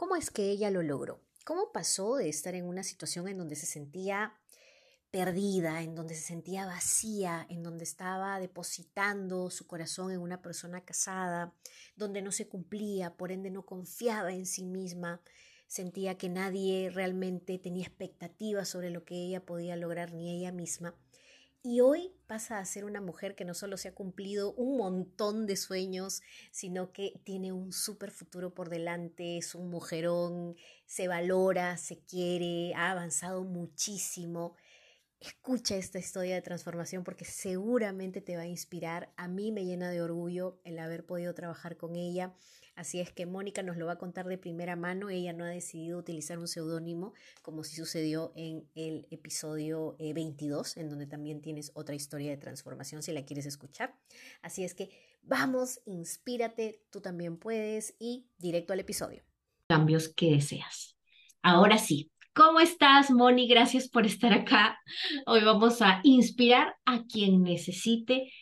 ¿Cómo es que ella lo logró? ¿Cómo pasó de estar en una situación en donde se sentía perdida, en donde se sentía vacía, en donde estaba depositando su corazón en una persona casada, donde no se cumplía, por ende no confiaba en sí misma, sentía que nadie realmente tenía expectativas sobre lo que ella podía lograr ni ella misma. Y hoy pasa a ser una mujer que no solo se ha cumplido un montón de sueños, sino que tiene un súper futuro por delante, es un mujerón, se valora, se quiere, ha avanzado muchísimo Escucha esta historia de transformación porque seguramente te va a inspirar. A mí me llena de orgullo el haber podido trabajar con ella. Así es que Mónica nos lo va a contar de primera mano. Ella no ha decidido utilizar un seudónimo como si sucedió en el episodio 22, eh, en donde también tienes otra historia de transformación si la quieres escuchar. Así es que vamos, inspírate, tú también puedes y directo al episodio. Cambios que deseas. Ahora sí, ¿Cómo estás, Moni? Gracias por estar acá. Hoy vamos a inspirar a quien necesite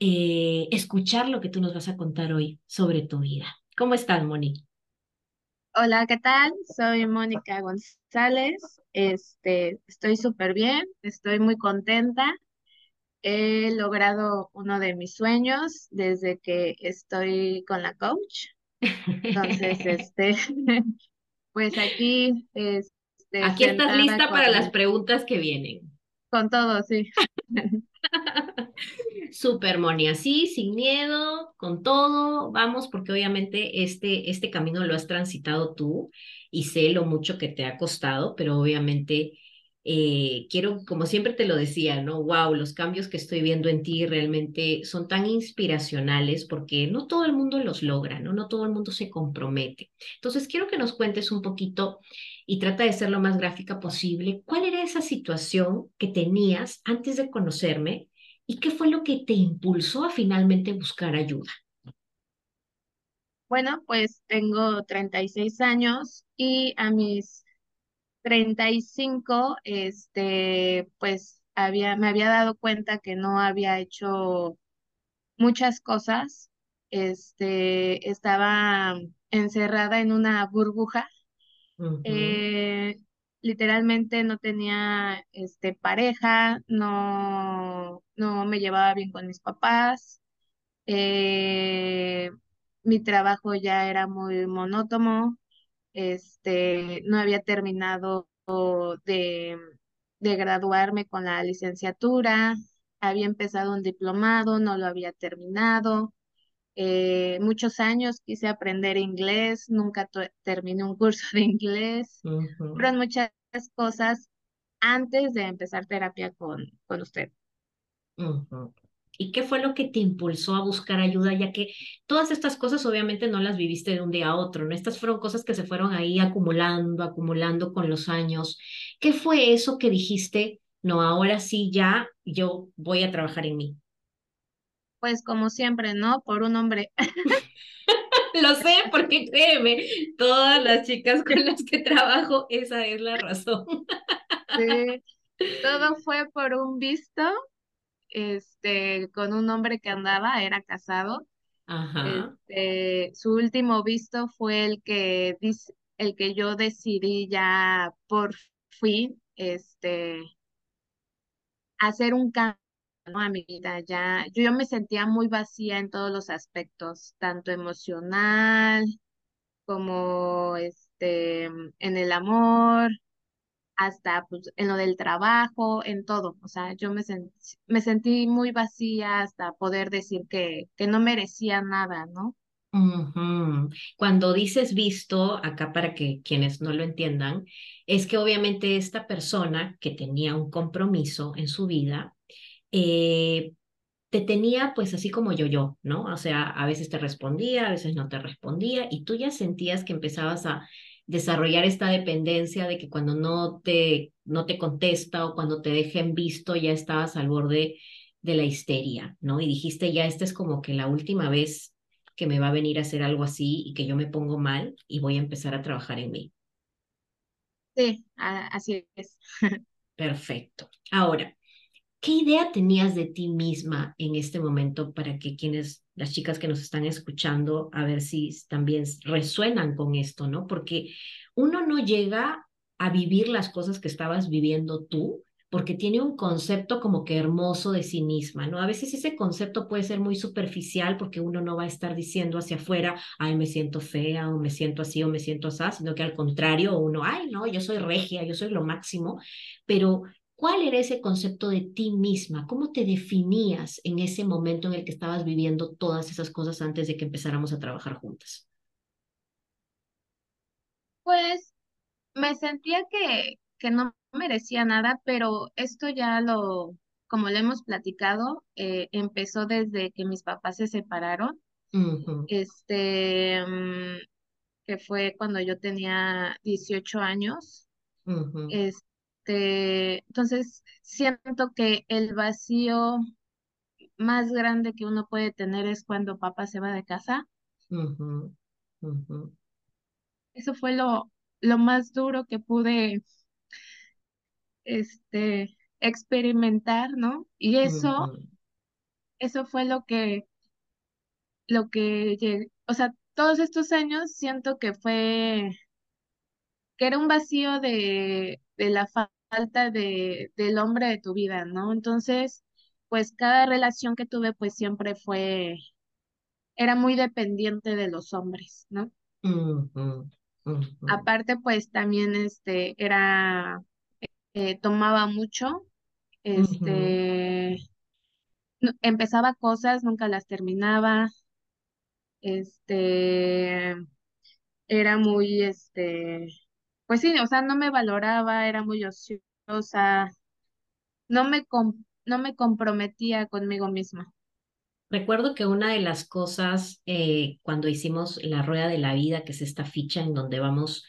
eh, escuchar lo que tú nos vas a contar hoy sobre tu vida. ¿Cómo estás, Moni? Hola, ¿qué tal? Soy Mónica González. Este, estoy súper bien, estoy muy contenta. He logrado uno de mis sueños desde que estoy con la coach. Entonces, este, pues aquí es, Aquí estás lista para las preguntas que vienen. Con todo, sí. Super, Moni, así, sin miedo, con todo, vamos, porque obviamente este, este camino lo has transitado tú y sé lo mucho que te ha costado, pero obviamente eh, quiero, como siempre te lo decía, ¿no? Wow, los cambios que estoy viendo en ti realmente son tan inspiracionales porque no todo el mundo los logra, ¿no? No todo el mundo se compromete. Entonces, quiero que nos cuentes un poquito y trata de ser lo más gráfica posible. ¿Cuál era esa situación que tenías antes de conocerme y qué fue lo que te impulsó a finalmente buscar ayuda? Bueno, pues tengo 36 años y a mis 35, este, pues había, me había dado cuenta que no había hecho muchas cosas. Este, estaba encerrada en una burbuja. Eh, literalmente no tenía este, pareja, no, no me llevaba bien con mis papás. Eh, mi trabajo ya era muy monótono, este, no había terminado de, de graduarme con la licenciatura, había empezado un diplomado, no lo había terminado. Eh, muchos años quise aprender inglés, nunca terminé un curso de inglés, fueron muchas cosas antes de empezar terapia con, con usted. ¿Y qué fue lo que te impulsó a buscar ayuda? Ya que todas estas cosas obviamente no las viviste de un día a otro, ¿no? Estas fueron cosas que se fueron ahí acumulando, acumulando con los años. ¿Qué fue eso que dijiste, no, ahora sí ya yo voy a trabajar en mí? Pues como siempre, ¿no? Por un hombre. Lo sé, porque créeme, todas las chicas con las que trabajo, esa es la razón. Sí, todo fue por un visto este, con un hombre que andaba, era casado. Este, su último visto fue el que, el que yo decidí ya por fin, este, hacer un cambio a mi vida. Ya, yo, yo me sentía muy vacía en todos los aspectos, tanto emocional como este, en el amor, hasta pues, en lo del trabajo, en todo. O sea, yo me, me sentí muy vacía hasta poder decir que, que no merecía nada, ¿no? Cuando dices visto, acá para que quienes no lo entiendan, es que obviamente esta persona que tenía un compromiso en su vida, eh, te tenía pues así como yo, yo, ¿no? O sea, a veces te respondía, a veces no te respondía y tú ya sentías que empezabas a desarrollar esta dependencia de que cuando no te, no te contesta o cuando te dejen visto ya estabas al borde de la histeria, ¿no? Y dijiste, ya esta es como que la última vez que me va a venir a hacer algo así y que yo me pongo mal y voy a empezar a trabajar en mí. Sí, así es. Perfecto. Ahora, ¿qué idea tenías de ti misma en este momento para que quienes las chicas que nos están escuchando, a ver si también resuenan con esto, ¿no? Porque uno no llega a vivir las cosas que estabas viviendo tú, porque tiene un concepto como que hermoso de sí misma, ¿no? A veces ese concepto puede ser muy superficial porque uno no va a estar diciendo hacia afuera, ay, me siento fea o me siento así o me siento así, sino que al contrario, uno, ay, no, yo soy regia, yo soy lo máximo, pero ¿cuál era ese concepto de ti misma? ¿Cómo te definías en ese momento en el que estabas viviendo todas esas cosas antes de que empezáramos a trabajar juntas? Pues me sentía que, que no merecía nada, pero esto ya lo, como lo hemos platicado, eh, empezó desde que mis papás se separaron. Este, mm, que fue cuando yo tenía 18 años. Este, entonces siento que el vacío más grande que uno puede tener es cuando papá se va de casa. Eso fue lo, lo más duro que pude este, experimentar, ¿no? Y eso, eso fue lo que, lo que, o sea, todos estos años siento que fue, que era un vacío de, de la falta de, del hombre de tu vida, ¿no? Entonces, pues cada relación que tuve, pues siempre fue, era muy dependiente de los hombres, ¿no? Aparte, pues también este, era eh, tomaba mucho, este, empezaba cosas, nunca las terminaba, este, era muy, este, pues sí, o sea, no me valoraba, era muy ociosa, no me, no me comprometía conmigo misma. Recuerdo que una de las cosas eh, cuando hicimos la rueda de la vida, que es esta ficha en donde vamos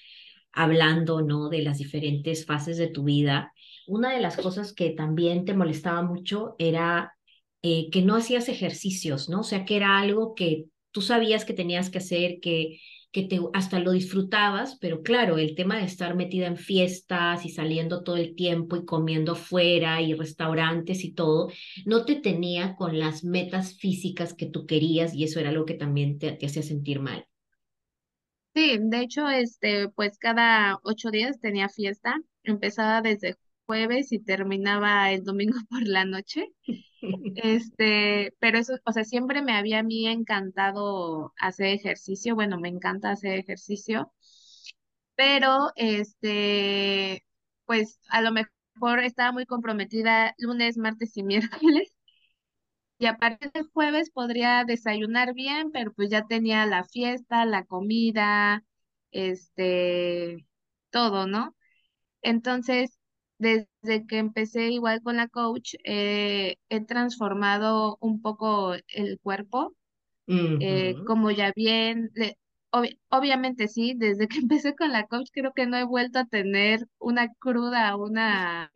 hablando, ¿no? De las diferentes fases de tu vida. Una de las cosas que también te molestaba mucho era eh, que no hacías ejercicios, ¿no? O sea, que era algo que tú sabías que tenías que hacer, que, que te, hasta lo disfrutabas, pero claro, el tema de estar metida en fiestas y saliendo todo el tiempo y comiendo fuera y restaurantes y todo, no te tenía con las metas físicas que tú querías y eso era algo que también te hacía sentir mal. Sí, de hecho, este, pues cada ocho días tenía fiesta. Empezaba desde jueves y terminaba el domingo por la noche. Este, pero eso, o sea, siempre me había a mí encantado hacer ejercicio. Bueno, me encanta hacer ejercicio. Pero, este, pues a lo mejor estaba muy comprometida lunes, martes y miércoles y aparte del jueves podría desayunar bien, pero pues ya tenía la fiesta, la comida, este, todo, ¿no? Entonces, desde que empecé igual con la coach, eh, he transformado un poco el cuerpo, eh, como ya bien, obviamente sí, desde que empecé con la coach creo que no he vuelto a tener una cruda, una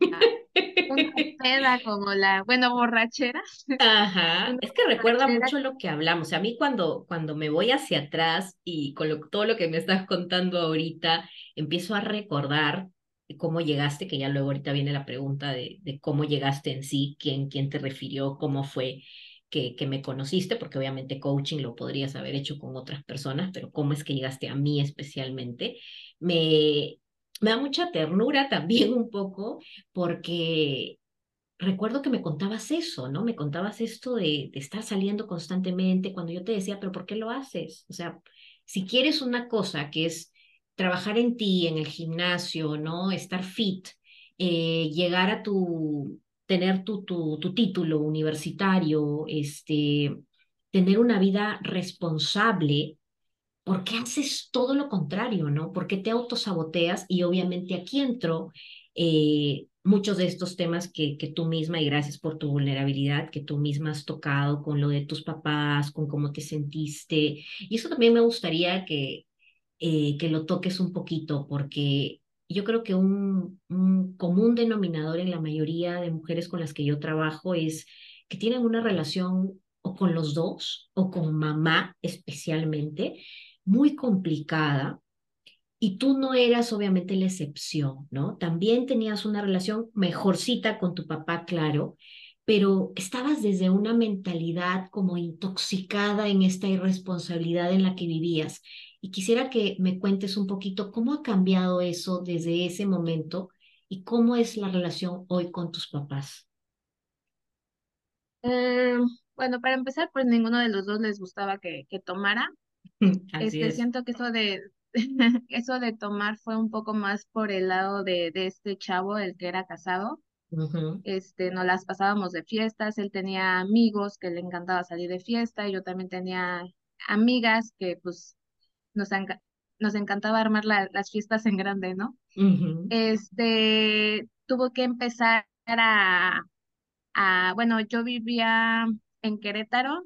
una peda como la, bueno, borrachera. Ajá, es que recuerda mucho lo que hablamos. A mí cuando, cuando me voy hacia atrás y con todo lo que me estás contando ahorita, empiezo a recordar cómo llegaste, que ya luego ahorita viene la pregunta de, cómo llegaste en sí, quién, quién te refirió, cómo fue que, que me conociste, porque obviamente coaching lo podrías haber hecho con otras personas, pero cómo es que llegaste a mí especialmente. Me, me da mucha ternura también un poco porque recuerdo que me contabas eso, ¿no? Me contabas esto de, estar saliendo constantemente cuando yo te decía, pero ¿por qué lo haces? O sea, si quieres una cosa que es trabajar en ti, en el gimnasio, ¿no? Estar fit, eh, llegar a tu, tener tu, tu, tu título universitario, este, tener una vida responsable, ¿por qué haces todo lo contrario, no? ¿Por qué te autosaboteas? Y obviamente aquí entro eh, muchos de estos temas que, que tú misma, y gracias por tu vulnerabilidad, que tú misma has tocado con lo de tus papás, con cómo te sentiste. Y eso también me gustaría que, eh, que lo toques un poquito, porque yo creo que un, un común denominador en la mayoría de mujeres con las que yo trabajo es que tienen una relación o con los dos, o con mamá especialmente, muy complicada y tú no eras obviamente la excepción, ¿no? También tenías una relación mejorcita con tu papá, claro, pero estabas desde una mentalidad como intoxicada en esta irresponsabilidad en la que vivías. Y quisiera que me cuentes un poquito cómo ha cambiado eso desde ese momento y cómo es la relación hoy con tus papás. Eh, bueno, para empezar, pues ninguno de los dos les gustaba que, que tomara. este, siento que eso de, eso de tomar fue un poco más por el lado de, de este chavo, el que era casado. Este, nos las pasábamos de fiestas, él tenía amigos que le encantaba salir de fiesta, y yo también tenía amigas que pues nos, nos encantaba armar las fiestas en grande, ¿no? Este, tuvo que empezar a, a, bueno, yo vivía en Querétaro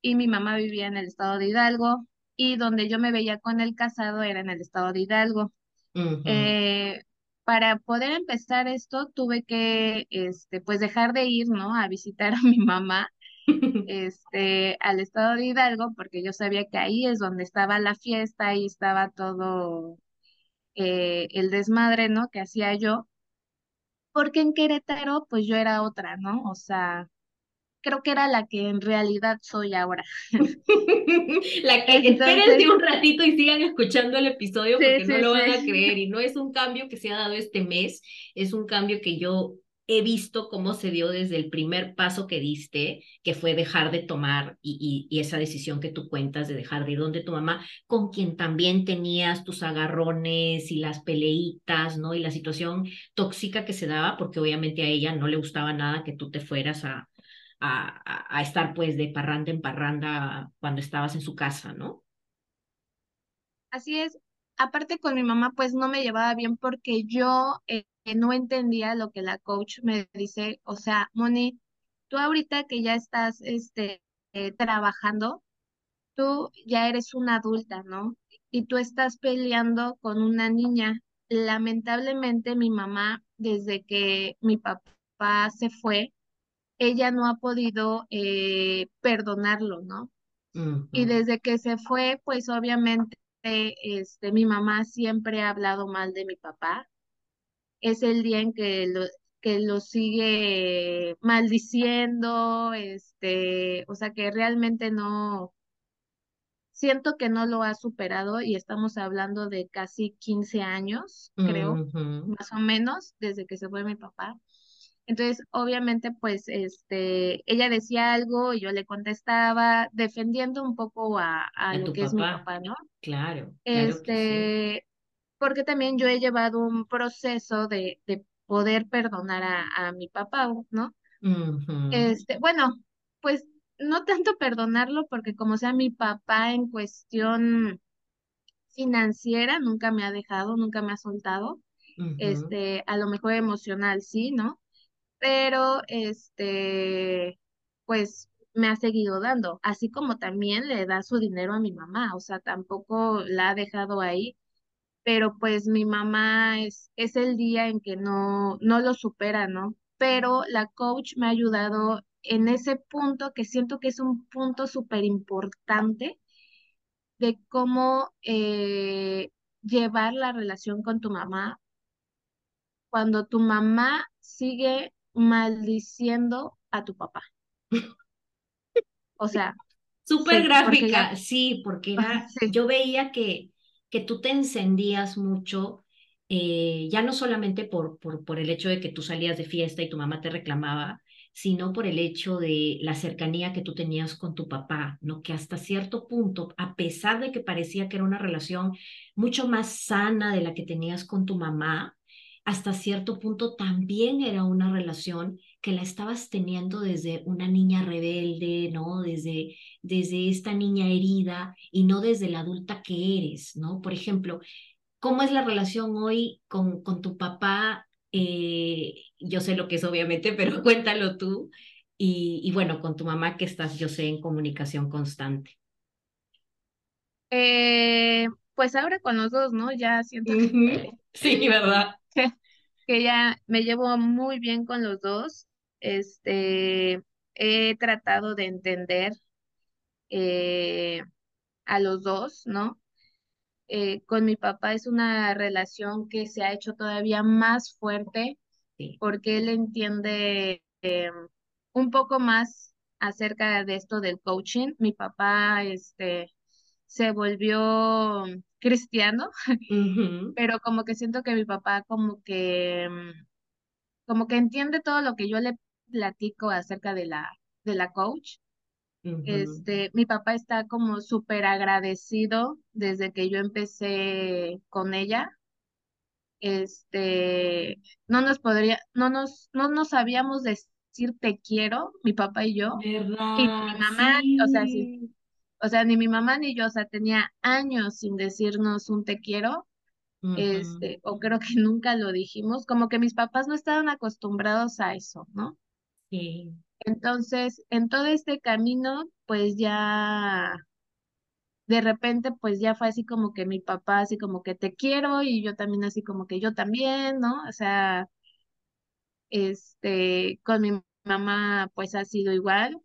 y mi mamá vivía en el estado de Hidalgo y donde yo me veía con el casado era en el estado de Hidalgo. Eh, para poder empezar esto tuve que, este, pues dejar de ir, ¿no? A visitar a mi mamá, este, al estado de Hidalgo, porque yo sabía que ahí es donde estaba la fiesta, ahí estaba todo eh, el desmadre, ¿no? Que hacía yo. Porque en Querétaro, pues yo era otra, ¿no? O sea, creo que era la que en realidad soy ahora. la que espérense un ratito y sigan escuchando el episodio porque no lo van a creer y no es un cambio que se ha dado este mes, es un cambio que yo he visto cómo se dio desde el primer paso que diste, que fue dejar de tomar y, y, esa decisión que tú cuentas de dejar de ir donde tu mamá, con quien también tenías tus agarrones y las peleitas, ¿no? Y la situación tóxica que se daba, porque obviamente a ella no le gustaba nada que tú te fueras a, a, estar pues de parranda en parranda cuando estabas en su casa, ¿no? Así es. Aparte con mi mamá, pues no me llevaba bien porque yo eh, no entendía lo que la coach me dice. O sea, Moni, tú ahorita que ya estás este, eh, trabajando, tú ya eres una adulta, ¿no? Y tú estás peleando con una niña. Lamentablemente mi mamá, desde que mi papá se fue, ella no ha podido eh, perdonarlo, ¿no? Y desde que se fue, pues obviamente este, mi mamá siempre ha hablado mal de mi papá. Es el día en que lo, que lo sigue maldiciendo, este, o sea que realmente no, siento que no lo ha superado y estamos hablando de casi 15 años, creo, más o menos, desde que se fue mi papá. Entonces, obviamente, pues, este, ella decía algo y yo le contestaba, defendiendo un poco a, lo que es mi papá, ¿no? Claro. Este, porque también yo he llevado un proceso de, de poder perdonar a, mi papá, ¿no? Este, bueno, pues no tanto perdonarlo, porque como sea mi papá en cuestión financiera, nunca me ha dejado, nunca me ha soltado. Este, a lo mejor emocional, sí, ¿no? Pero este, pues me ha seguido dando, así como también le da su dinero a mi mamá, o sea, tampoco la ha dejado ahí, pero pues mi mamá es, es el día en que no, no lo supera, ¿no? Pero la coach me ha ayudado en ese punto que siento que es un punto súper importante de cómo eh, llevar la relación con tu mamá cuando tu mamá sigue maldiciendo a tu papá. O sea. Súper gráfica, sí, porque era, yo veía que, que tú te encendías mucho, eh, ya no solamente por, por, por el hecho de que tú salías de fiesta y tu mamá te reclamaba, sino por el hecho de la cercanía que tú tenías con tu papá, ¿no? Que hasta cierto punto, a pesar de que parecía que era una relación mucho más sana de la que tenías con tu mamá, hasta cierto punto también era una relación que la estabas teniendo desde una niña rebelde, ¿no? Desde, desde esta niña herida y no desde la adulta que eres, ¿no? Por ejemplo, ¿cómo es la relación hoy con, con tu papá? Eh, yo sé lo que es obviamente, pero cuéntalo tú. Y, y, bueno, con tu mamá que estás, yo sé, en comunicación constante. Eh, pues ahora con los dos, ¿no? Ya siento que... Sí, ¿verdad? que ya me llevo muy bien con los dos. Este, he tratado de entender eh, a los dos, ¿no? Eh, con mi papá es una relación que se ha hecho todavía más fuerte porque él entiende em, un poco más acerca de esto del coaching. Mi papá, este, se volvió cristiano, pero como que siento que mi papá como que, mm, como que entiende todo lo que yo le platico acerca de la, de la coach. Este, mi papá está como súper agradecido desde que yo empecé con ella. Este, no nos podría, no nos, no nos sabíamos decir te quiero, mi papá y yo. Y mi mamá, o sea, sí, o sea, ni mi mamá ni yo, o sea, tenía años sin decirnos un te quiero, este, o creo que nunca lo dijimos, como que mis papás no estaban acostumbrados a eso, ¿no? Sí. Entonces, en todo este camino, pues ya, de repente, pues ya fue así como que mi papá, así como que te quiero, y yo también así como que yo también, ¿no? O sea, este, con mi mamá, pues ha sido igual.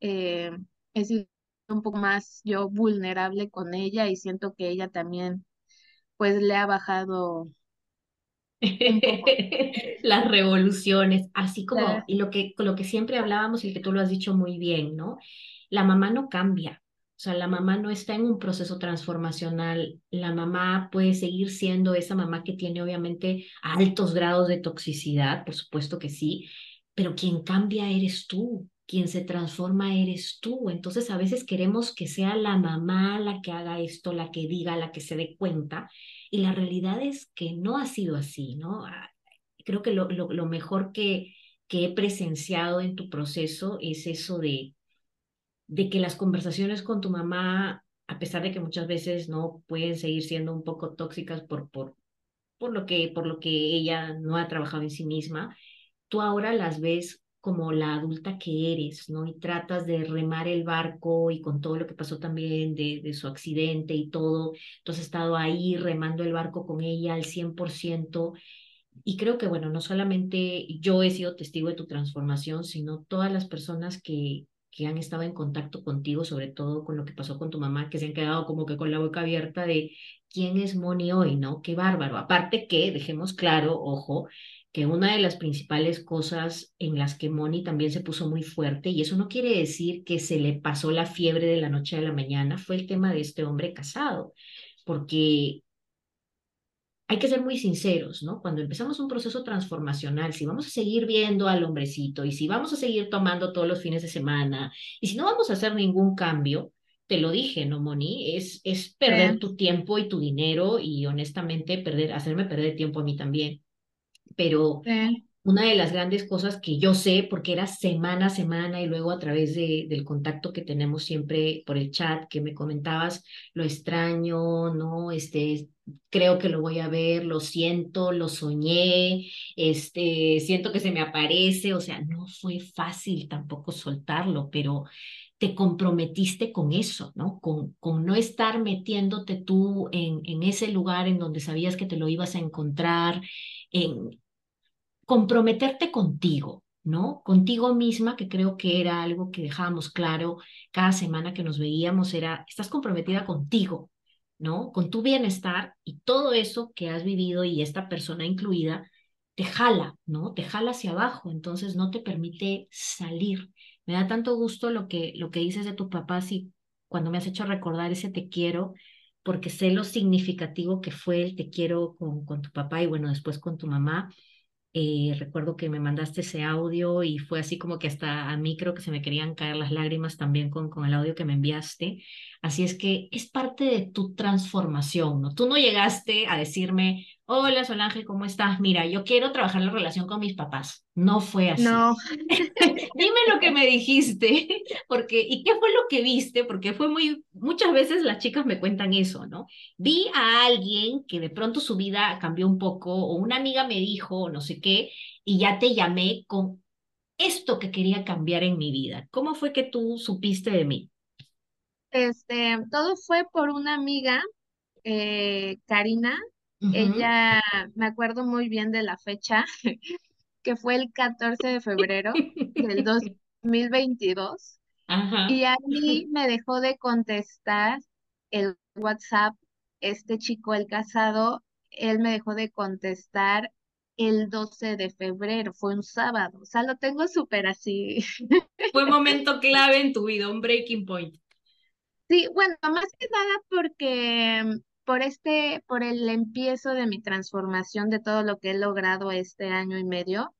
Eh, he sido un poco más yo vulnerable con ella y siento que ella también pues le ha bajado las revoluciones, así como y lo que, lo que siempre hablábamos y que tú lo has dicho muy bien, ¿no? La mamá no cambia, o sea, la mamá no está en un proceso transformacional, la mamá puede seguir siendo esa mamá que tiene obviamente altos grados de toxicidad, por supuesto que sí, pero quien cambia eres tú, quien se transforma eres tú. Entonces a veces queremos que sea la mamá la que haga esto, la que diga, la que se dé cuenta. Y la realidad es que no ha sido así, ¿no? Ah, creo que lo, lo, mejor que, que he presenciado en tu proceso es eso de, de que las conversaciones con tu mamá, a pesar de que muchas veces no pueden seguir siendo un poco tóxicas por, por, por, lo, que, por lo que ella no ha trabajado en sí misma, tú ahora las ves como la adulta que eres, ¿no? Y tratas de remar el barco y con todo lo que pasó también de, su accidente y todo, tú has estado ahí remando el barco con ella al 100%. Y creo que, bueno, no solamente yo he sido testigo de tu transformación, sino todas las personas que, que han estado en contacto contigo, sobre todo con lo que pasó con tu mamá, que se han quedado como que con la boca abierta de quién es Moni hoy, ¿no? Qué bárbaro. Aparte que, dejemos claro, ojo, que una de las principales cosas en las que Moni también se puso muy fuerte, y eso no quiere decir que se le pasó la fiebre de la noche a la mañana, fue el tema de este hombre casado, porque hay que ser muy sinceros, ¿no? Cuando empezamos un proceso transformacional, si vamos a seguir viendo al hombrecito y si vamos a seguir tomando todos los fines de semana y si no vamos a hacer ningún cambio, te lo dije, ¿no, Moni? Es, es perder tu tiempo y tu dinero y honestamente perder, hacerme perder tiempo a mí también pero una de las grandes cosas que yo sé, porque era semana a semana y luego a través de, del contacto que tenemos siempre por el chat, que me comentabas, lo extraño, ¿no? Este, creo que lo voy a ver, lo siento, lo soñé, este, siento que se me aparece, o sea, no fue fácil tampoco soltarlo, pero te comprometiste con eso, ¿no? Con, con no estar metiéndote tú en, en ese lugar en donde sabías que te lo ibas a encontrar, en comprometerte contigo, ¿no? Contigo misma, que creo que era algo que dejábamos claro cada semana que nos veíamos, era, estás comprometida contigo, ¿no? Con tu bienestar y todo eso que has vivido y esta persona incluida, te jala, ¿no? Te jala hacia abajo, entonces no te permite salir. Me da tanto gusto lo que, lo que dices de tu papá, si cuando me has hecho recordar ese te quiero, porque sé lo significativo que fue el te quiero con, con tu papá y bueno, después con tu mamá. Eh, recuerdo que me mandaste ese audio y fue así como que hasta a mí creo que se me querían caer las lágrimas también con, con el audio que me enviaste. Así es que es parte de tu transformación, ¿no? Tú no llegaste a decirme, hola Solange, ¿cómo estás? Mira, yo quiero trabajar la relación con mis papás. No fue así. No. Dime lo que me dijiste, porque, ¿y qué fue lo que viste? Porque fue muy, muchas veces las chicas me cuentan eso, ¿no? Vi a alguien que de pronto su vida cambió un poco, o una amiga me dijo, no sé qué, y ya te llamé con esto que quería cambiar en mi vida. ¿Cómo fue que tú supiste de mí? Este, todo fue por una amiga, eh, Karina, ella, me acuerdo muy bien de la fecha, que fue el 14 de febrero del 2022. Y a mí me dejó de contestar el WhatsApp, este chico, el casado, él me dejó de contestar el 12 de febrero, fue un sábado, o sea, lo tengo súper así. Fue un momento clave en tu vida, un breaking point. Sí, bueno, más que nada porque por este, por el empiezo de mi transformación de todo lo que he logrado este año y medio,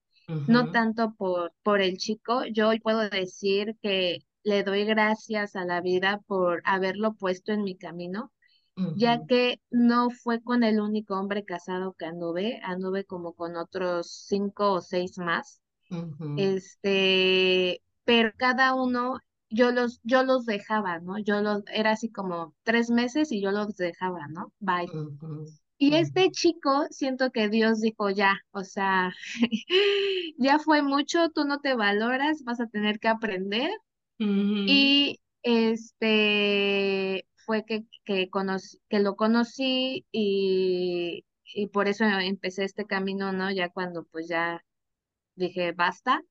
no tanto por, por el chico, yo hoy puedo decir que le doy gracias a la vida por haberlo puesto en mi camino, ya que no fue con el único hombre casado que anduve, anduve como con otros cinco o seis más. Este, pero cada uno yo los, yo los dejaba, ¿no? Yo los, era así como tres meses y yo los dejaba, ¿no? Bye. Y este chico, siento que Dios dijo, ya, o sea, ya fue mucho, tú no te valoras, vas a tener que aprender. Y este fue que, que, que lo conocí y, y por eso empecé este camino, ¿no? Ya cuando pues ya dije, basta.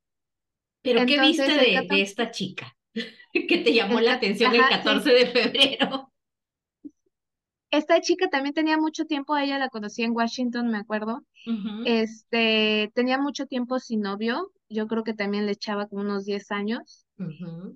¿Pero qué viste de, de esta chica? que te llamó la atención el 14 de febrero. Esta chica también tenía mucho tiempo, ella la conocí en Washington, me acuerdo. Este, tenía mucho tiempo sin novio, yo creo que también le echaba como unos 10 años.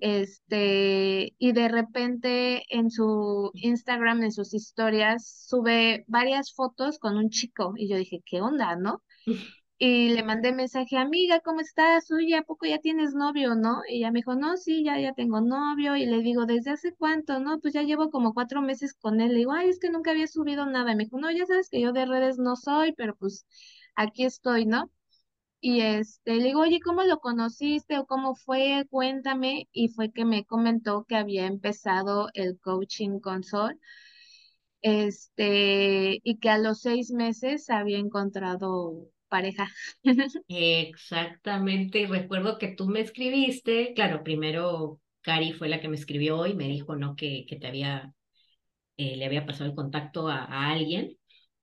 Este, y de repente en su Instagram, en sus historias, sube varias fotos con un chico. Y yo dije, ¿qué onda, no? Y le mandé mensaje, amiga, ¿cómo estás? Oye, ¿a poco ya tienes novio, no? Y ella me dijo, no, sí, ya, ya tengo novio. Y le digo, ¿desde hace cuánto? No, pues ya llevo como cuatro meses con él. Le digo, ay, es que nunca había subido nada. Y me dijo, no, ya sabes que yo de redes no soy, pero pues aquí estoy, ¿no? Y este, le digo, oye, ¿cómo lo conociste o cómo fue? Cuéntame. Y fue que me comentó que había empezado el coaching con Sol. Este, y que a los seis meses había encontrado pareja. Exactamente, y recuerdo que tú me escribiste, claro, primero Cari fue la que me escribió y me dijo, ¿no? Que, que te había, eh, le había pasado el contacto a, alguien.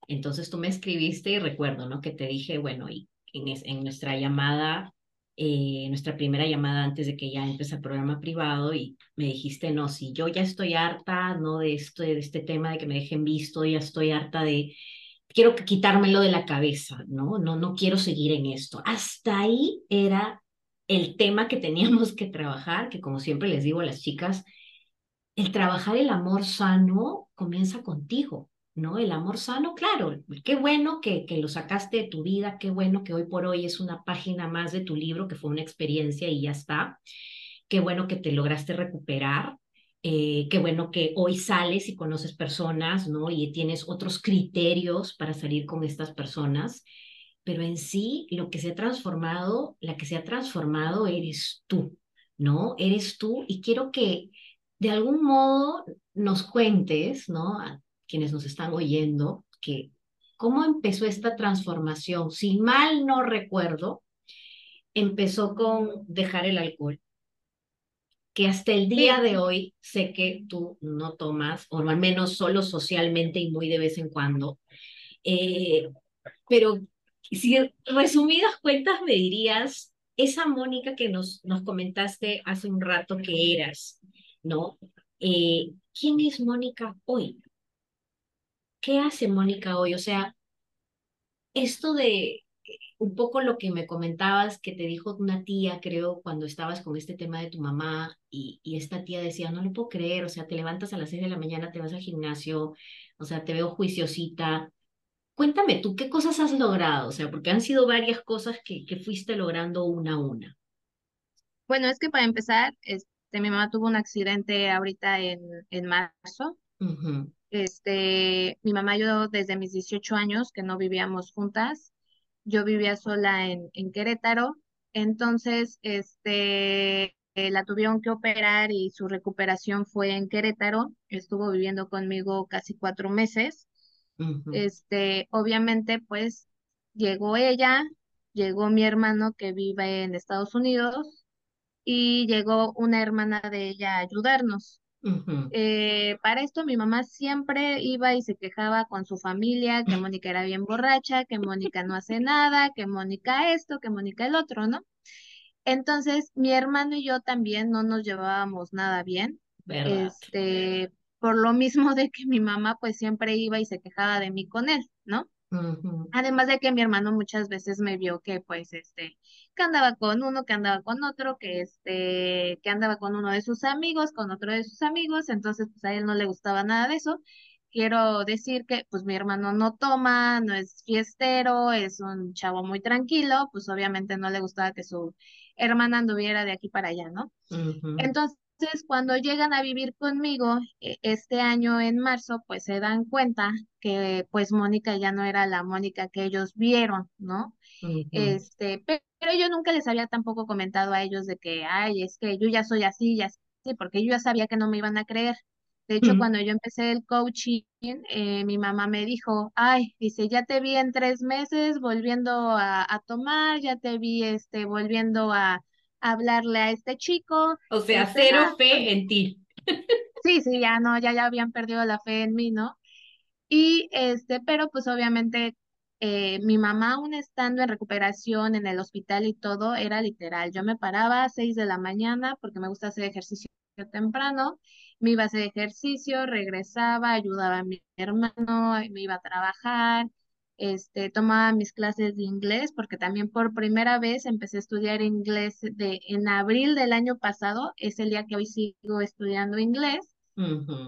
Entonces tú me escribiste y recuerdo, ¿no? Que te dije, bueno, y en, en nuestra llamada, eh, nuestra primera llamada antes de que ya empiece el programa privado y me dijiste, no, si yo ya estoy harta, ¿no? De esto, de este tema de que me dejen visto, ya estoy harta de quiero quitármelo de la cabeza, ¿no? No, no quiero seguir en esto. Hasta ahí era el tema que teníamos que trabajar, que como siempre les digo a las chicas, el trabajar el amor sano comienza contigo, ¿no? El amor sano, claro, qué bueno que, que lo sacaste de tu vida, qué bueno que hoy por hoy es una página más de tu libro, que fue una experiencia y ya está. Qué bueno que te lograste recuperar, eh, qué bueno que hoy sales y conoces personas, ¿no? Y tienes otros criterios para salir con estas personas, pero en sí lo que se ha transformado, la que se ha transformado eres tú, ¿no? Eres tú y quiero que de algún modo nos cuentes, ¿no? A quienes nos están oyendo, que cómo empezó esta transformación. Si mal no recuerdo, empezó con dejar el alcohol que hasta el día de hoy sé que tú no tomas, o al menos solo socialmente y muy de vez en cuando. Eh, pero si resumidas cuentas me dirías, esa Mónica que nos, nos comentaste hace un rato que eras, ¿no? Eh, ¿Quién es Mónica hoy? ¿Qué hace Mónica hoy? O sea, esto de un poco lo que me comentabas que te dijo una tía, creo, cuando estabas con este tema de tu mamá y, y esta tía decía, no lo puedo creer, o sea, te levantas a las seis de la mañana, te vas al gimnasio, o sea, te veo juiciosita. Cuéntame tú, ¿qué cosas has logrado? O sea, porque han sido varias cosas que, que fuiste logrando una a una. Bueno, es que para empezar, este, mi mamá tuvo un accidente ahorita en, en marzo. Este, mi mamá yo desde mis 18 años que no vivíamos juntas, yo vivía sola en, en Querétaro, entonces este, eh, la tuvieron que operar y su recuperación fue en Querétaro, estuvo viviendo conmigo casi cuatro meses. Este, obviamente, pues llegó ella, llegó mi hermano que vive en Estados Unidos y llegó una hermana de ella a ayudarnos. Eh, para esto mi mamá siempre iba y se quejaba con su familia que Mónica era bien borracha, que Mónica no hace nada, que Mónica esto, que Mónica el otro, ¿no? Entonces mi hermano y yo también no nos llevábamos nada bien. Este, por lo mismo de que mi mamá pues siempre iba y se quejaba de mí con él, ¿no? Además de que mi hermano muchas veces me vio que pues este, que andaba con uno, que andaba con otro, que este, que andaba con uno de sus amigos, con otro de sus amigos, entonces pues a él no le gustaba nada de eso. Quiero decir que pues mi hermano no toma, no es fiestero, es un chavo muy tranquilo, pues obviamente no le gustaba que su hermana anduviera de aquí para allá, ¿no? Entonces, cuando llegan a vivir conmigo e, este año en marzo, pues se dan cuenta que pues Mónica ya no era la Mónica que ellos vieron, ¿no? Este, pero yo nunca les había tampoco comentado a ellos de que, ay, es que yo ya soy así, ya así, porque yo ya sabía que no me iban a creer. De hecho, cuando yo empecé el coaching, eh, mi mamá me dijo, ay, dice, ya te vi en tres meses volviendo a, a tomar, ya te vi este, volviendo a, hablarle a este chico. O sea, este, cero fe pues en ti. Sí, sí, ya no, ya, ya habían perdido la fe en mí, ¿no? Y este, pero pues obviamente eh, mi mamá aún estando en recuperación en el hospital y todo, era literal. Yo me paraba a seis de la mañana porque me gusta hacer ejercicio temprano, me iba a hacer ejercicio, regresaba, ayudaba a mi hermano, me iba a trabajar, este, tomaba mis clases de inglés porque también por primera vez empecé a estudiar inglés de, en abril del año pasado, es el día que hoy sigo estudiando inglés.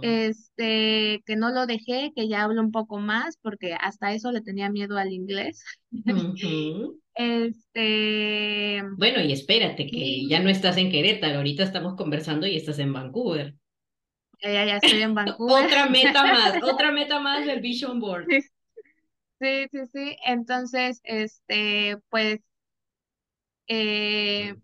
Este, que no lo dejé, que ya hablo un poco más, porque hasta eso le tenía miedo al inglés. Este. Bueno, y espérate, que ya no estás en Querétaro, ahorita estamos conversando y estás en Vancouver. Ya, ya, estoy en Vancouver. otra meta más, otra meta más del Vision Board. Sí, sí, sí. Entonces, este, pues, eh,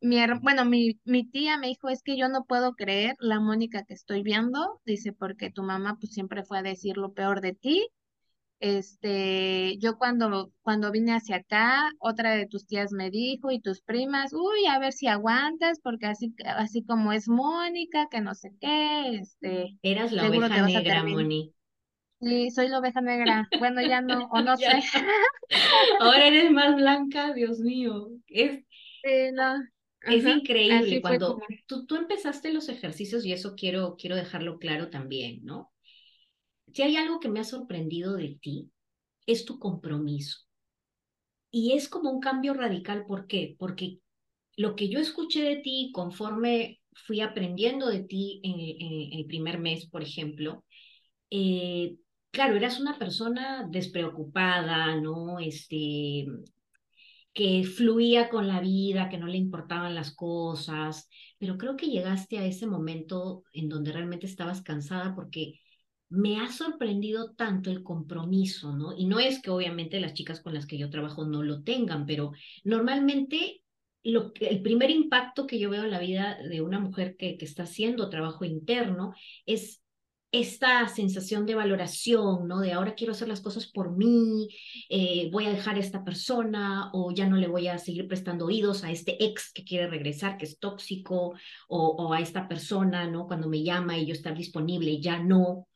mi, bueno, mi, mi tía me dijo, es que yo no puedo creer la Mónica que estoy viendo, dice, porque tu mamá pues siempre fue a decir lo peor de ti. Este, yo cuando, cuando vine hacia acá, otra de tus tías me dijo y tus primas, uy, a ver si aguantas, porque así, así como es Mónica, que no sé qué, este, Eras la oveja negra, Moni. Sí, soy la oveja negra. Bueno, ya no, o no sé. Ahora eres más blanca, Dios mío. Es, es increíble cuando tú, tú empezaste los ejercicios y eso quiero, quiero dejarlo claro también, ¿no? Si hay algo que me ha sorprendido de ti, es tu compromiso. Y es como un cambio radical. ¿Por qué? Porque lo que yo escuché de ti conforme fui aprendiendo de ti en, en el primer mes, por ejemplo, eh, claro, eras una persona despreocupada, ¿no? Este, que fluía con la vida, que no le importaban las cosas, pero creo que llegaste a ese momento en donde realmente estabas cansada porque me ha sorprendido tanto el compromiso, ¿no? Y no es que obviamente las chicas con las que yo trabajo no lo tengan, pero normalmente lo el primer impacto que yo veo en la vida de una mujer que, que está haciendo trabajo interno es esta sensación de valoración, ¿no? De ahora quiero hacer las cosas por mí, eh, voy a dejar a esta persona o ya no le voy a seguir prestando oídos a este ex que quiere regresar, que es tóxico, o, a esta persona, ¿no? Cuando me llama y yo estar disponible, ya no.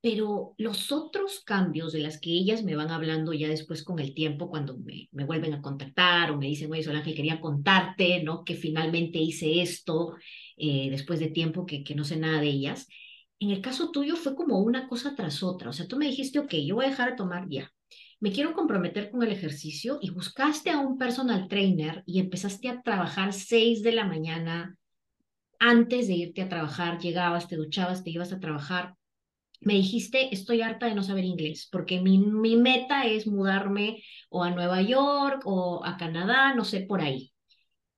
Pero los otros cambios de las que ellas me van hablando ya después con el tiempo, cuando me, vuelven a contactar o me dicen, oye, Solange, quería contarte, ¿no? Que finalmente hice esto eh, después de tiempo que no sé nada de ellas en el caso tuyo fue como una cosa tras otra. O sea, tú me dijiste, ok, yo voy a dejar de tomar ya. Me quiero comprometer con el ejercicio y buscaste a un personal trainer y empezaste a trabajar seis de la mañana. Antes de irte a trabajar, llegabas, te duchabas, te ibas a trabajar. Me dijiste, estoy harta de no saber inglés, porque mi, mi meta es mudarme o a Nueva York o a Canadá, no sé, por ahí.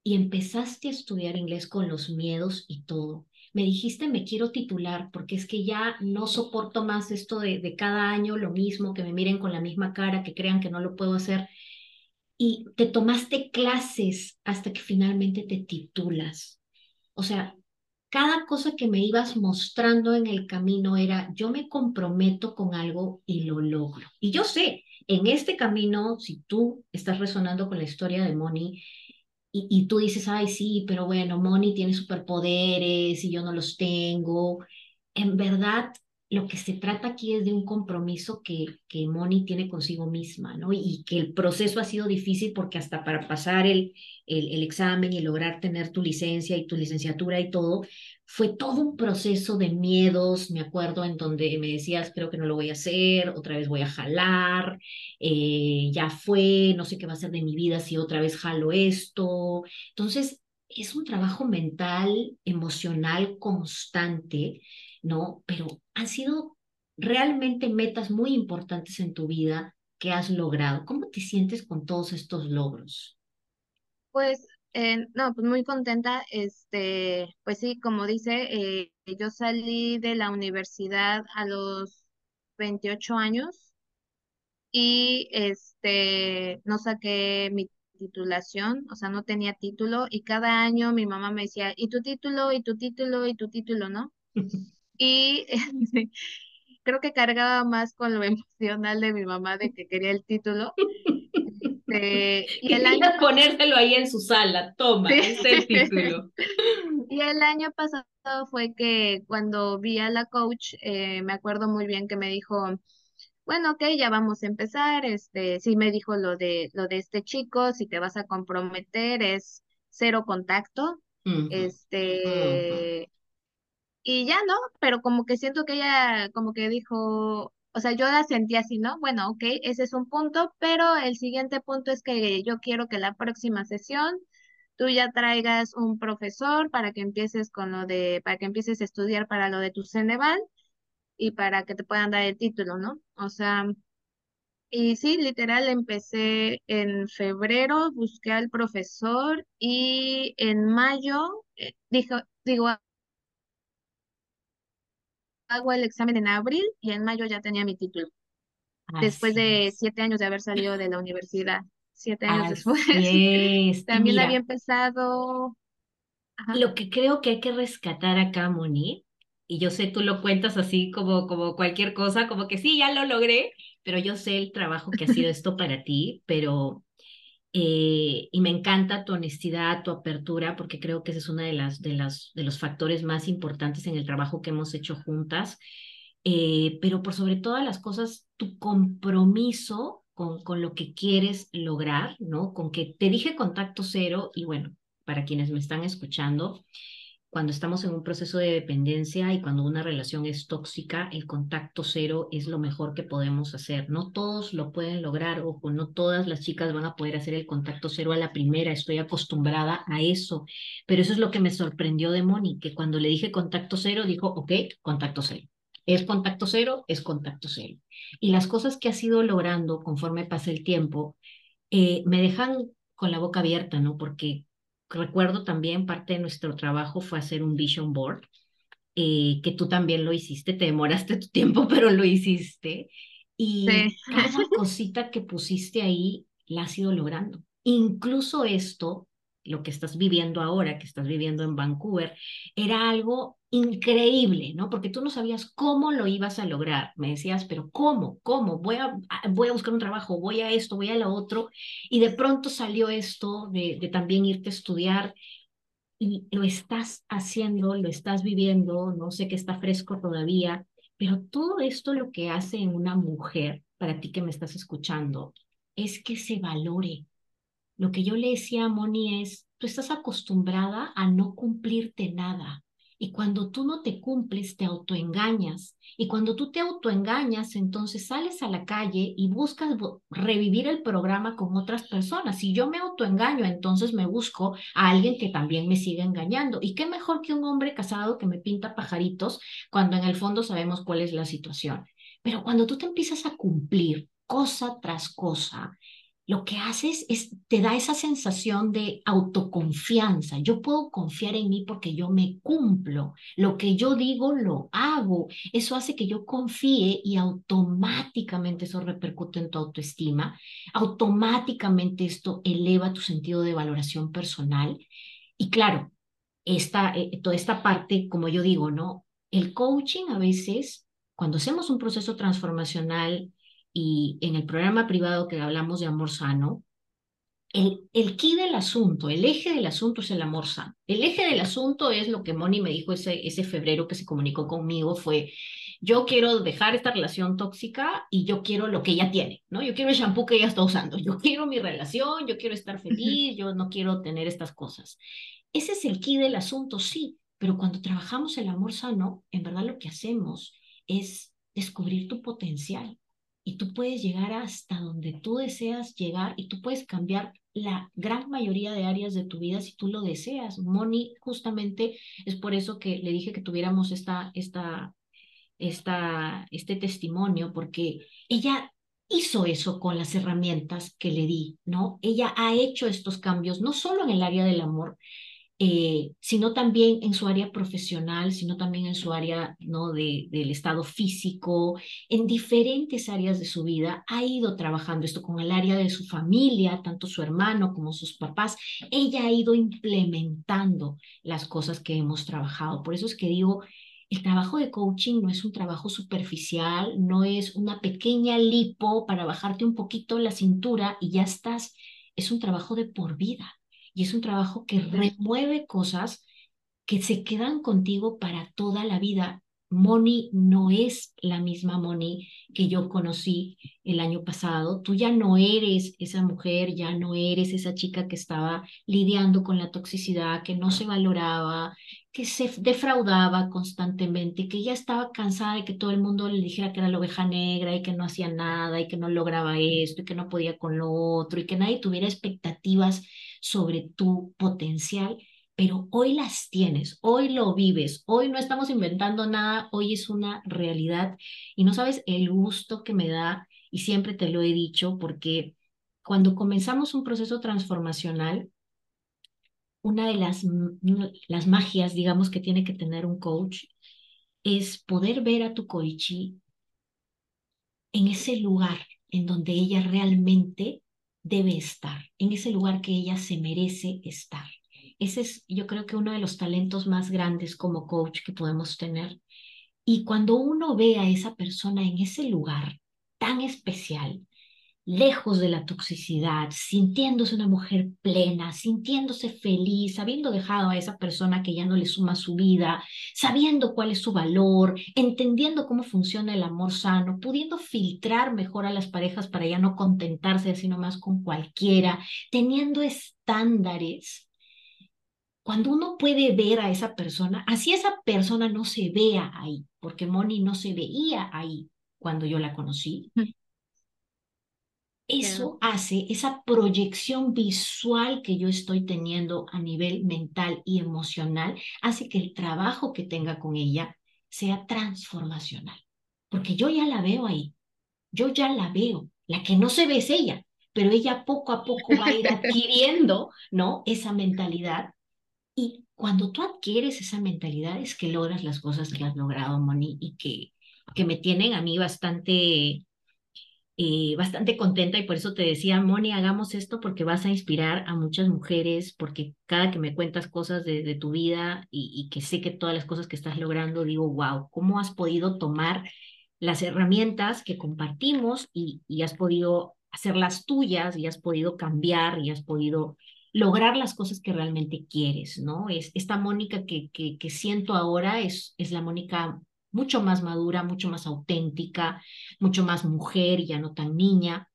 Y empezaste a estudiar inglés con los miedos y todo me dijiste me quiero titular porque es que ya no soporto más esto de, de cada año lo mismo, que me miren con la misma cara, que crean que no lo puedo hacer. Y te tomaste clases hasta que finalmente te titulas. O sea, cada cosa que me ibas mostrando en el camino era, yo me comprometo con algo y lo logro. Y yo sé, en este camino, si tú estás resonando con la historia de Moni, y, tú dices, ay, sí, pero bueno, Moni tiene superpoderes y yo no los tengo. En verdad, lo que se trata aquí es de un compromiso que, que Moni tiene consigo misma, ¿no? Y que el proceso ha sido difícil porque hasta para pasar el, el, examen y lograr tener tu licencia y tu licenciatura y todo, fue todo un proceso de miedos, me acuerdo, en donde me decías, creo que no lo voy a hacer, otra vez voy a jalar, eh, ya fue, no sé qué va a ser de mi vida si otra vez jalo esto. Entonces, es un trabajo mental, emocional constante ¿no? Pero han sido realmente metas muy importantes en tu vida que has logrado. ¿Cómo te sientes con todos estos logros? Pues, eh, no, pues muy contenta. Este, pues sí, como dice, eh, yo salí de la universidad a los 28 años y este, no saqué mi titulación, o sea, no tenía título y cada año mi mamá me decía, ¿y tu título? ¿y tu título? ¿y tu título? ¿no? Y creo que cargaba más con lo emocional de mi mamá de que quería el título. Este, y el año ponérselo ahí en su sala, toma, este título. Y el año pasado fue que cuando vi a la coach, eh, me acuerdo muy bien que me dijo, bueno, ok, ya vamos a empezar. Este, sí me dijo lo de lo de este chico, si te vas a comprometer es cero contacto. Este, y ya, ¿no? Pero como que siento que ella como que dijo, o sea, yo la sentí así, ¿no? Bueno, ok, ese es un punto, pero el siguiente punto es que yo quiero que la próxima sesión tú ya traigas un profesor para que empieces con lo de, para que empieces a estudiar para lo de tu Ceneval y para que te puedan dar el título, ¿no? O sea, y sí, literal, empecé en febrero, busqué al profesor y en mayo, eh, dijo, digo, hago el examen en abril y en mayo ya tenía mi título. después de siete años de haber salido de la universidad, siete años después. También había empezado. Lo que creo que hay que rescatar acá, Moni, y yo sé tú lo cuentas así como, como cualquier cosa, como que sí, ya lo logré, pero yo sé el trabajo que ha sido esto para ti, pero eh, y me encanta tu honestidad, tu apertura, porque creo que ese es uno de, las, de, las, de los factores más importantes en el trabajo que hemos hecho juntas. Eh, pero por sobre todas las cosas, tu compromiso con, con lo que quieres lograr, ¿no? Con que te dije contacto cero y bueno, para quienes me están escuchando, cuando estamos en un proceso de dependencia y cuando una relación es tóxica, el contacto cero es lo mejor que podemos hacer. No todos lo pueden lograr, ojo, no todas las chicas van a poder hacer el contacto cero a la primera, estoy acostumbrada a eso, pero eso es lo que me sorprendió de Moni, que cuando le dije contacto cero, dijo, ok, contacto cero. Es contacto cero, es contacto cero. Y las cosas que has ido logrando conforme pasa el tiempo, eh, me dejan con la boca abierta, ¿no? Porque recuerdo también parte de nuestro trabajo fue hacer un vision board, eh, que tú también lo hiciste, te demoraste tu tiempo, pero lo hiciste. Y cada cosita que pusiste ahí la has ido logrando. Incluso esto lo que estás viviendo ahora, que estás viviendo en Vancouver, era algo increíble, ¿no? Porque tú no sabías cómo lo ibas a lograr. Me decías, pero ¿cómo? ¿Cómo? Voy a, voy a buscar un trabajo, voy a esto, voy a lo otro. Y de pronto salió esto de, también irte a estudiar y lo estás haciendo, lo estás viviendo, no sé que está fresco todavía, pero todo esto lo que hace en una mujer, para ti que me estás escuchando, es que se valore, lo que yo le decía a Moni es, tú estás acostumbrada a no cumplirte nada. Y cuando tú no te cumples, te autoengañas. Y cuando tú te autoengañas, entonces sales a la calle y buscas revivir el programa con otras personas. Si yo me autoengaño, entonces me busco a alguien que también me siga engañando. Y qué mejor que un hombre casado que me pinta pajaritos cuando en el fondo sabemos cuál es la situación. Pero cuando tú te empiezas a cumplir cosa tras cosa, lo que haces es, te da esa sensación de autoconfianza. Yo puedo confiar en mí porque yo me cumplo. Lo que yo digo, lo hago. Eso hace que yo confíe y automáticamente eso repercute en tu autoestima. Automáticamente esto eleva tu sentido de valoración personal. Y claro, esta, eh, toda esta parte, como yo digo, ¿no? El coaching a veces, cuando hacemos un proceso transformacional, y en el programa privado que hablamos de amor sano, el, el key del asunto, el eje del asunto es el amor sano. El eje del asunto es lo que Moni me dijo ese, ese febrero que se comunicó conmigo, fue, yo quiero dejar esta relación tóxica y yo quiero lo que ella tiene, ¿no? Yo quiero el shampoo que ella está usando, yo quiero mi relación, yo quiero estar feliz, yo no quiero tener estas cosas. Ese es el key del asunto, sí, pero cuando trabajamos el amor sano, en verdad lo que hacemos es descubrir tu potencial y tú puedes llegar hasta donde tú deseas llegar y tú puedes cambiar la gran mayoría de áreas de tu vida si tú lo deseas. Moni, justamente es por eso que le dije que tuviéramos esta, esta, esta, este testimonio, porque ella hizo eso con las herramientas que le di, ¿no? Ella ha hecho estos cambios, no solo en el área del amor, eh, sino también en su área profesional, sino también en su área ¿no? de, del estado físico, en diferentes áreas de su vida, ha ido trabajando esto con el área de su familia, tanto su hermano como sus papás. Ella ha ido implementando las cosas que hemos trabajado. Por eso es que digo, el trabajo de coaching no es un trabajo superficial, no es una pequeña lipo para bajarte un poquito la cintura y ya estás. Es un trabajo de por vida y es un trabajo que remueve cosas que se quedan contigo para toda la vida. Moni no es la misma Moni que yo conocí el año pasado. Tú ya no eres esa mujer, ya no eres esa chica que estaba lidiando con la toxicidad, que no se valoraba, que se defraudaba constantemente, que ya estaba cansada de que todo el mundo le dijera que era la oveja negra y que no hacía nada y que no lograba esto y que no podía con lo otro y que nadie tuviera expectativas sobre tu potencial, pero hoy las tienes, hoy lo vives, hoy no estamos inventando nada, hoy es una realidad y no sabes el gusto que me da y siempre te lo he dicho porque cuando comenzamos un proceso transformacional, una de las, las magias, digamos, que tiene que tener un coach es poder ver a tu coichi en ese lugar en donde ella realmente debe estar, en ese lugar que ella se merece estar. Ese es, yo creo que uno de los talentos más grandes como coach que podemos tener. Y cuando uno ve a esa persona en ese lugar tan especial, lejos de la toxicidad, sintiéndose una mujer plena, sintiéndose feliz, habiendo dejado a esa persona que ya no le suma su vida, sabiendo cuál es su valor, entendiendo cómo funciona el amor sano, pudiendo filtrar mejor a las parejas para ya no contentarse así nomás con cualquiera, teniendo estándares. Cuando uno puede ver a esa persona, así esa persona no se vea ahí, porque Moni no se veía ahí cuando yo la conocí, eso hace, esa proyección visual que yo estoy teniendo a nivel mental y emocional, hace que el trabajo que tenga con ella sea transformacional. Porque yo ya la veo ahí, yo ya la veo. La que no se ve es ella, pero ella poco a poco va a ir adquiriendo, ¿no? Esa mentalidad. Y cuando tú adquieres esa mentalidad es que logras las cosas que has logrado, Moni, y que, que me tienen a mí bastante eh, bastante contenta y por eso te decía, Moni, hagamos esto porque vas a inspirar a muchas mujeres, porque cada que me cuentas cosas de, tu vida y, que sé que todas las cosas que estás logrando, digo, wow, ¿cómo has podido tomar las herramientas que compartimos y, y has podido hacerlas tuyas y has podido cambiar y has podido lograr las cosas que realmente quieres, ¿no? Es, esta Mónica que, que, que siento ahora es, es la Mónica mucho más madura, mucho más auténtica, mucho más mujer, ya no tan niña.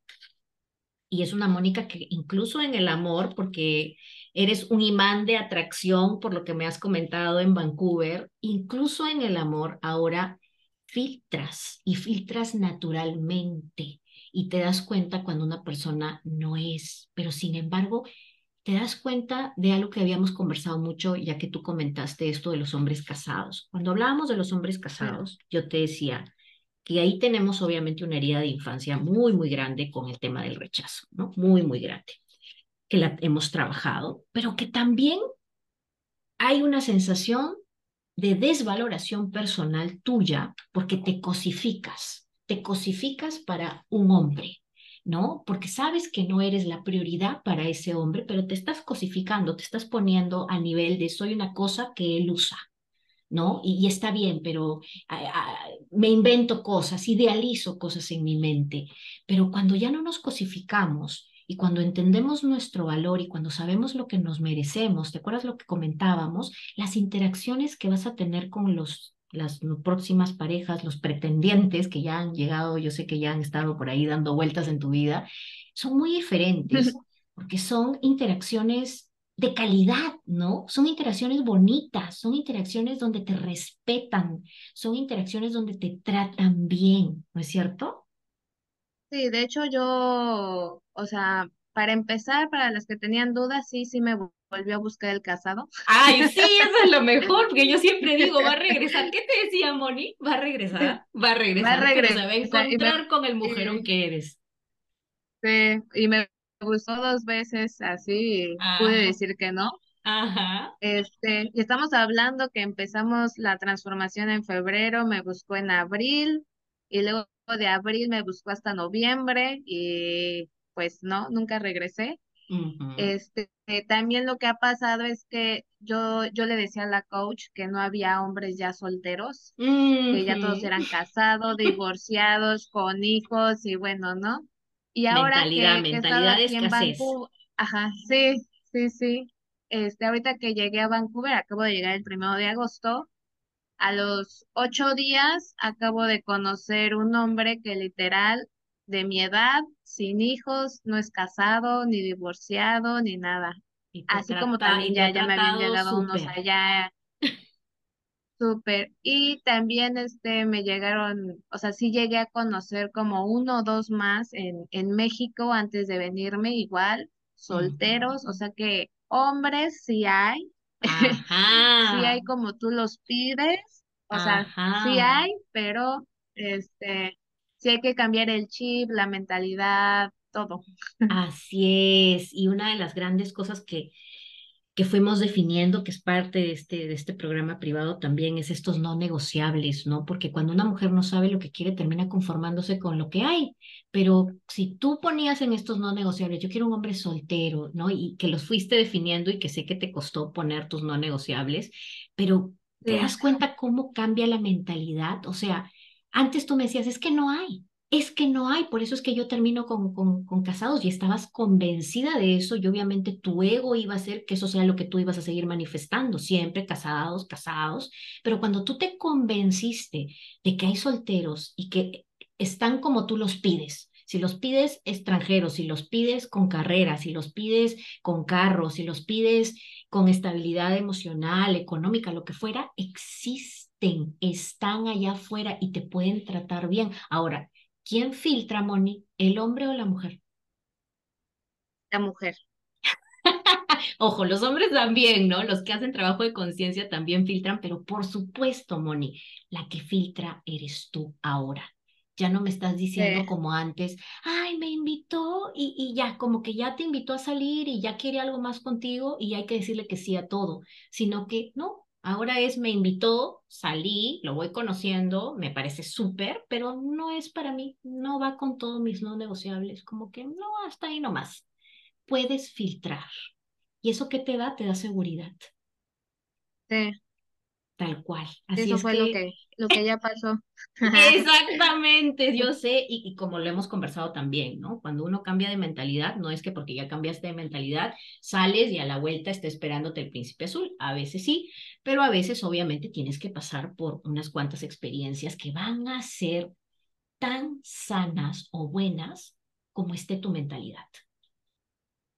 Y es una Mónica que incluso en el amor, porque eres un imán de atracción por lo que me has comentado en Vancouver, incluso en el amor ahora filtras y filtras naturalmente y te das cuenta cuando una persona no es, pero sin embargo te das cuenta de algo que habíamos conversado mucho, ya que tú comentaste esto de los hombres casados. Cuando hablábamos de los hombres casados, yo te decía que ahí tenemos obviamente una herida de infancia muy, muy grande con el tema del rechazo, ¿no? Muy, muy grande, que la hemos trabajado, pero que también hay una sensación de desvaloración personal tuya porque te cosificas, te cosificas para un hombre, ¿no? Porque sabes que no eres la prioridad para ese hombre, pero te estás cosificando, te estás poniendo a nivel de soy una cosa que él usa, ¿no? Y, está bien, pero me invento cosas, idealizo cosas en mi mente, pero cuando ya no nos cosificamos y cuando entendemos nuestro valor y cuando sabemos lo que nos merecemos, ¿te acuerdas lo que comentábamos? Las interacciones que vas a tener con los las próximas parejas, los pretendientes que ya han llegado, yo sé que ya han estado por ahí dando vueltas en tu vida, son muy diferentes porque son interacciones de calidad, ¿no? Son interacciones bonitas, son interacciones donde te respetan, son interacciones donde te tratan bien, ¿no es cierto? Sí, de hecho yo, o sea, para empezar, para las que tenían dudas, sí, sí me volvió a buscar el casado. Ay, sí, eso es lo mejor, porque yo siempre digo, va a regresar. ¿Qué te decía, Moni? Va a regresar, va a regresar, va a regresar, se va a encontrar con el mujerón que eres. Sí, y me gustó dos veces, así pude decir que no. Ajá. Este, y estamos hablando que empezamos la transformación en febrero, me buscó en abril, y luego de abril me buscó hasta noviembre, y pues no, nunca regresé. Este, también lo que ha pasado es que yo, yo le decía a la coach que no había hombres ya solteros, que ya todos eran casados, divorciados, con hijos y bueno, ¿no? Y ahora que, he estado aquí en Vancouver, ajá, sí, sí, sí. Este, ahorita que llegué a Vancouver, acabo de llegar el primero de agosto, a los ocho días acabo de conocer un hombre que literal de mi edad, sin hijos, no es casado, ni divorciado, ni nada. Así como también ya, ya me habían llegado unos allá. Súper. Y también este me llegaron, o sea, sí llegué a conocer como uno o dos más en, en México antes de venirme, igual, solteros, o sea que hombres sí hay, sí hay como tú los pides, o sea, sí hay, pero este, sí hay que cambiar el chip, la mentalidad, todo. Así es, y una de las grandes cosas que que fuimos definiendo, que es parte de este, de este programa privado también, es estos no negociables, ¿no? Porque cuando una mujer no sabe lo que quiere, termina conformándose con lo que hay. Pero si tú ponías en estos no negociables, yo quiero un hombre soltero, ¿no? Y que los fuiste definiendo y que sé que te costó poner tus no negociables, pero te das cuenta cómo cambia la mentalidad. O sea, antes tú me decías, es que no hay, es que no hay, por eso es que yo termino con, con, casados y estabas convencida de eso y obviamente tu ego iba a hacer que eso sea lo que tú ibas a seguir manifestando, siempre casados, casados, pero cuando tú te convenciste de que hay solteros y que están como tú los pides, si los pides extranjeros, si los pides con carrera, si los pides con carros, si los pides con estabilidad emocional, económica, lo que fuera, existen, están allá afuera y te pueden tratar bien. Ahora, ¿Quién filtra, Moni? ¿El hombre o la mujer? La mujer. Ojo, los hombres también, ¿no? Los que hacen trabajo de conciencia también filtran, pero por supuesto, Moni, la que filtra eres tú ahora. Ya no me estás diciendo como antes, ay, me invitó y, y ya, como que ya te invitó a salir y ya quiere algo más contigo y hay que decirle que sí a todo, sino que no, Ahora es, me invitó, salí, lo voy conociendo, me parece súper, pero no es para mí, no va con todos mis no negociables, como que no, hasta ahí nomás. Puedes filtrar. ¿Y eso qué te da? Te da seguridad. Sí. Tal cual. Así Eso fue lo que lo que ya pasó. Exactamente, yo sé, y, y, como lo hemos conversado también, ¿no? Cuando uno cambia de mentalidad, no es que porque ya cambiaste de mentalidad, sales y a la vuelta esté esperándote el príncipe azul. A veces sí, pero a veces obviamente tienes que pasar por unas cuantas experiencias que van a ser tan sanas o buenas como esté tu mentalidad.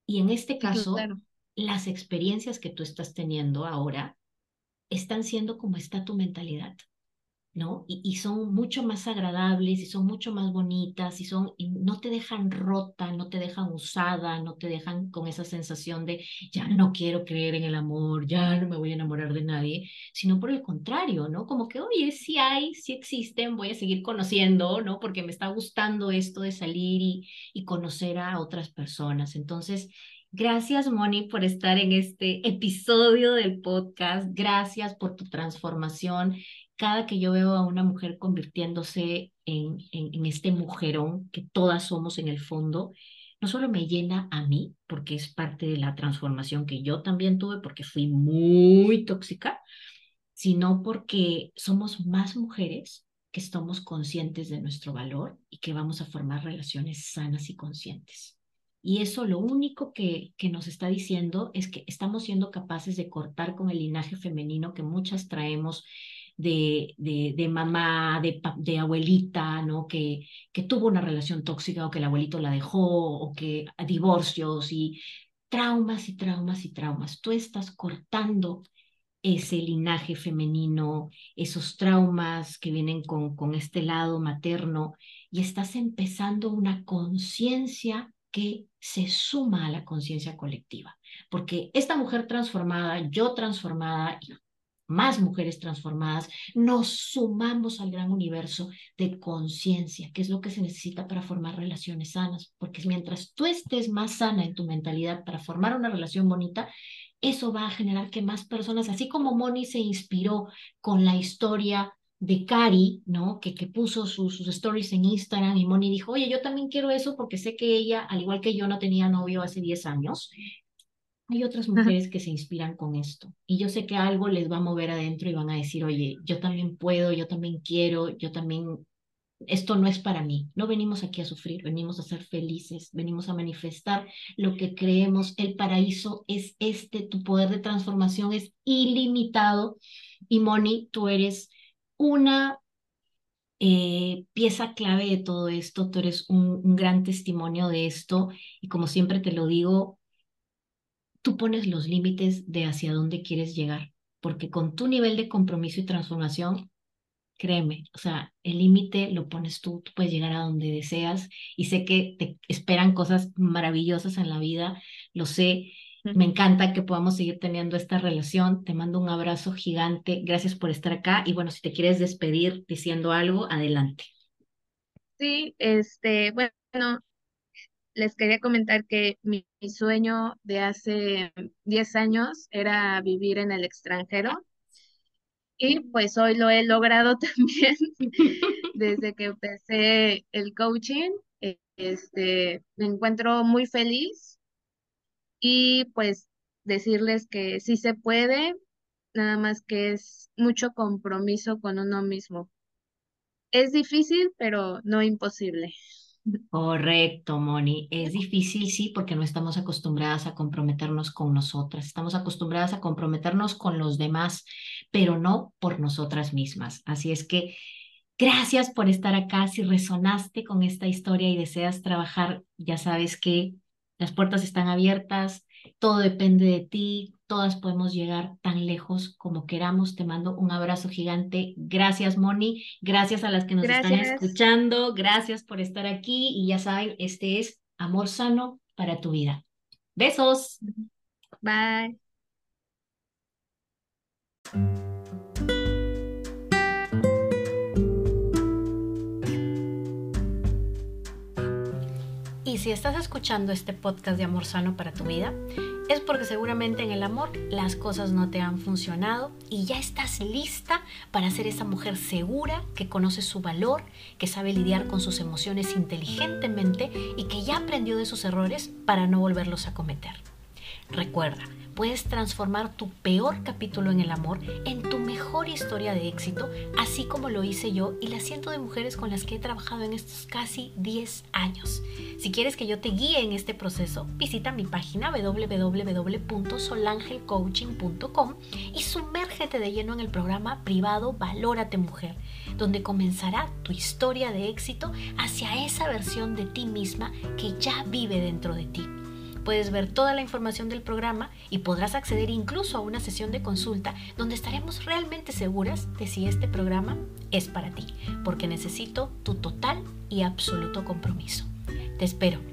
Y en este caso, las experiencias que tú estás teniendo ahora están siendo como está tu mentalidad, ¿no? Y, son mucho más agradables y son mucho más bonitas y son y no te dejan rota, no te dejan usada, no te dejan con esa sensación de ya no quiero creer en el amor, ya no me voy a enamorar de nadie, sino por el contrario, ¿no? Como que, oye, sí hay, sí existen, voy a seguir conociendo, ¿no? Porque me está gustando esto de salir y, y conocer a otras personas. Entonces, Gracias, Moni, por estar en este episodio del podcast. Gracias por tu transformación. Cada que yo veo a una mujer convirtiéndose en, en, este mujerón que todas somos en el fondo, no solo me llena a mí, porque es parte de la transformación que yo también tuve, porque fui muy tóxica, sino porque somos más mujeres que estamos conscientes de nuestro valor y que vamos a formar relaciones sanas y conscientes. Y eso lo único que, que nos está diciendo es que estamos siendo capaces de cortar con el linaje femenino que muchas traemos de, de, mamá, de, de, abuelita, ¿no? Que, que tuvo una relación tóxica o que el abuelito la dejó o que divorcios y traumas y traumas y traumas. Tú estás cortando ese linaje femenino, esos traumas que vienen con, con este lado materno y estás empezando una conciencia que se suma a la conciencia colectiva. Porque esta mujer transformada, yo transformada, y más mujeres transformadas, nos sumamos al gran universo de conciencia, que es lo que se necesita para formar relaciones sanas. Porque mientras tú estés más sana en tu mentalidad para formar una relación bonita, eso va a generar que más personas, así como Moni se inspiró con la historia de Cari, ¿no? Que, que puso sus, sus stories en Instagram y Moni dijo, oye, yo también quiero eso porque sé que ella, al igual que yo, no tenía novio hace 10 años. Hay otras mujeres que se inspiran con esto y yo sé que algo les va a mover adentro y van a decir, oye, yo también puedo, yo también quiero, yo también esto no es para mí. No venimos aquí a sufrir, venimos a ser felices, venimos a manifestar lo que creemos. El paraíso es este, tu poder de transformación es ilimitado. Y Moni, tú eres una eh, pieza clave de todo esto, tú eres un, un gran testimonio de esto. Y como siempre te lo digo, tú pones los límites de hacia dónde quieres llegar, porque con tu nivel de compromiso y transformación créeme, o sea, el límite lo pones tú, tú puedes llegar a donde deseas y sé que te esperan cosas maravillosas en la vida, lo sé, me encanta que podamos seguir teniendo esta relación, te mando un abrazo gigante, gracias por estar acá. Y bueno, si te quieres despedir diciendo algo, adelante. Sí, este, bueno, les quería comentar que mi, mi sueño de hace 10 años era vivir en el extranjero. Y pues hoy lo he logrado también desde que empecé el coaching. Este, me encuentro muy feliz y pues decirles que sí se puede, nada más que es mucho compromiso con uno mismo. Es difícil, pero no imposible. Correcto, Moni. Es difícil, sí, porque no estamos acostumbradas a comprometernos con nosotras. Estamos acostumbradas a comprometernos con los demás, pero no por nosotras mismas. Así es que gracias por estar acá. Si resonaste con esta historia y deseas trabajar, ya sabes que las puertas están abiertas, todo depende de ti, todas podemos llegar tan lejos como queramos. Te mando un abrazo gigante. Gracias, Moni. Gracias a las que nos están escuchando. Gracias por estar aquí. Y ya saben, este es Amor Sano para tu vida. Besos. Bye. Y si estás escuchando este podcast de Amor Sano para tu vida, es porque seguramente en el amor las cosas no te han funcionado y ya estás lista para ser esa mujer segura que conoce su valor, que sabe lidiar con sus emociones inteligentemente y que ya aprendió de sus errores para no volverlos a cometer. Recuerda, puedes transformar tu peor capítulo en el amor en tu mejor historia de éxito, así como lo hice yo y las cientos de mujeres con las que he trabajado en estos casi 10 años. Si quieres que yo te guíe en este proceso, visita mi página www.solangelcoaching.com y sumérgete de lleno en el programa privado Valórate Mujer, donde comenzará tu historia de éxito hacia esa versión de ti misma que ya vive dentro de ti puedes ver toda la información del programa y podrás acceder incluso a una sesión de consulta donde estaremos realmente seguras de si este programa es para ti, porque necesito tu total y absoluto compromiso. Te espero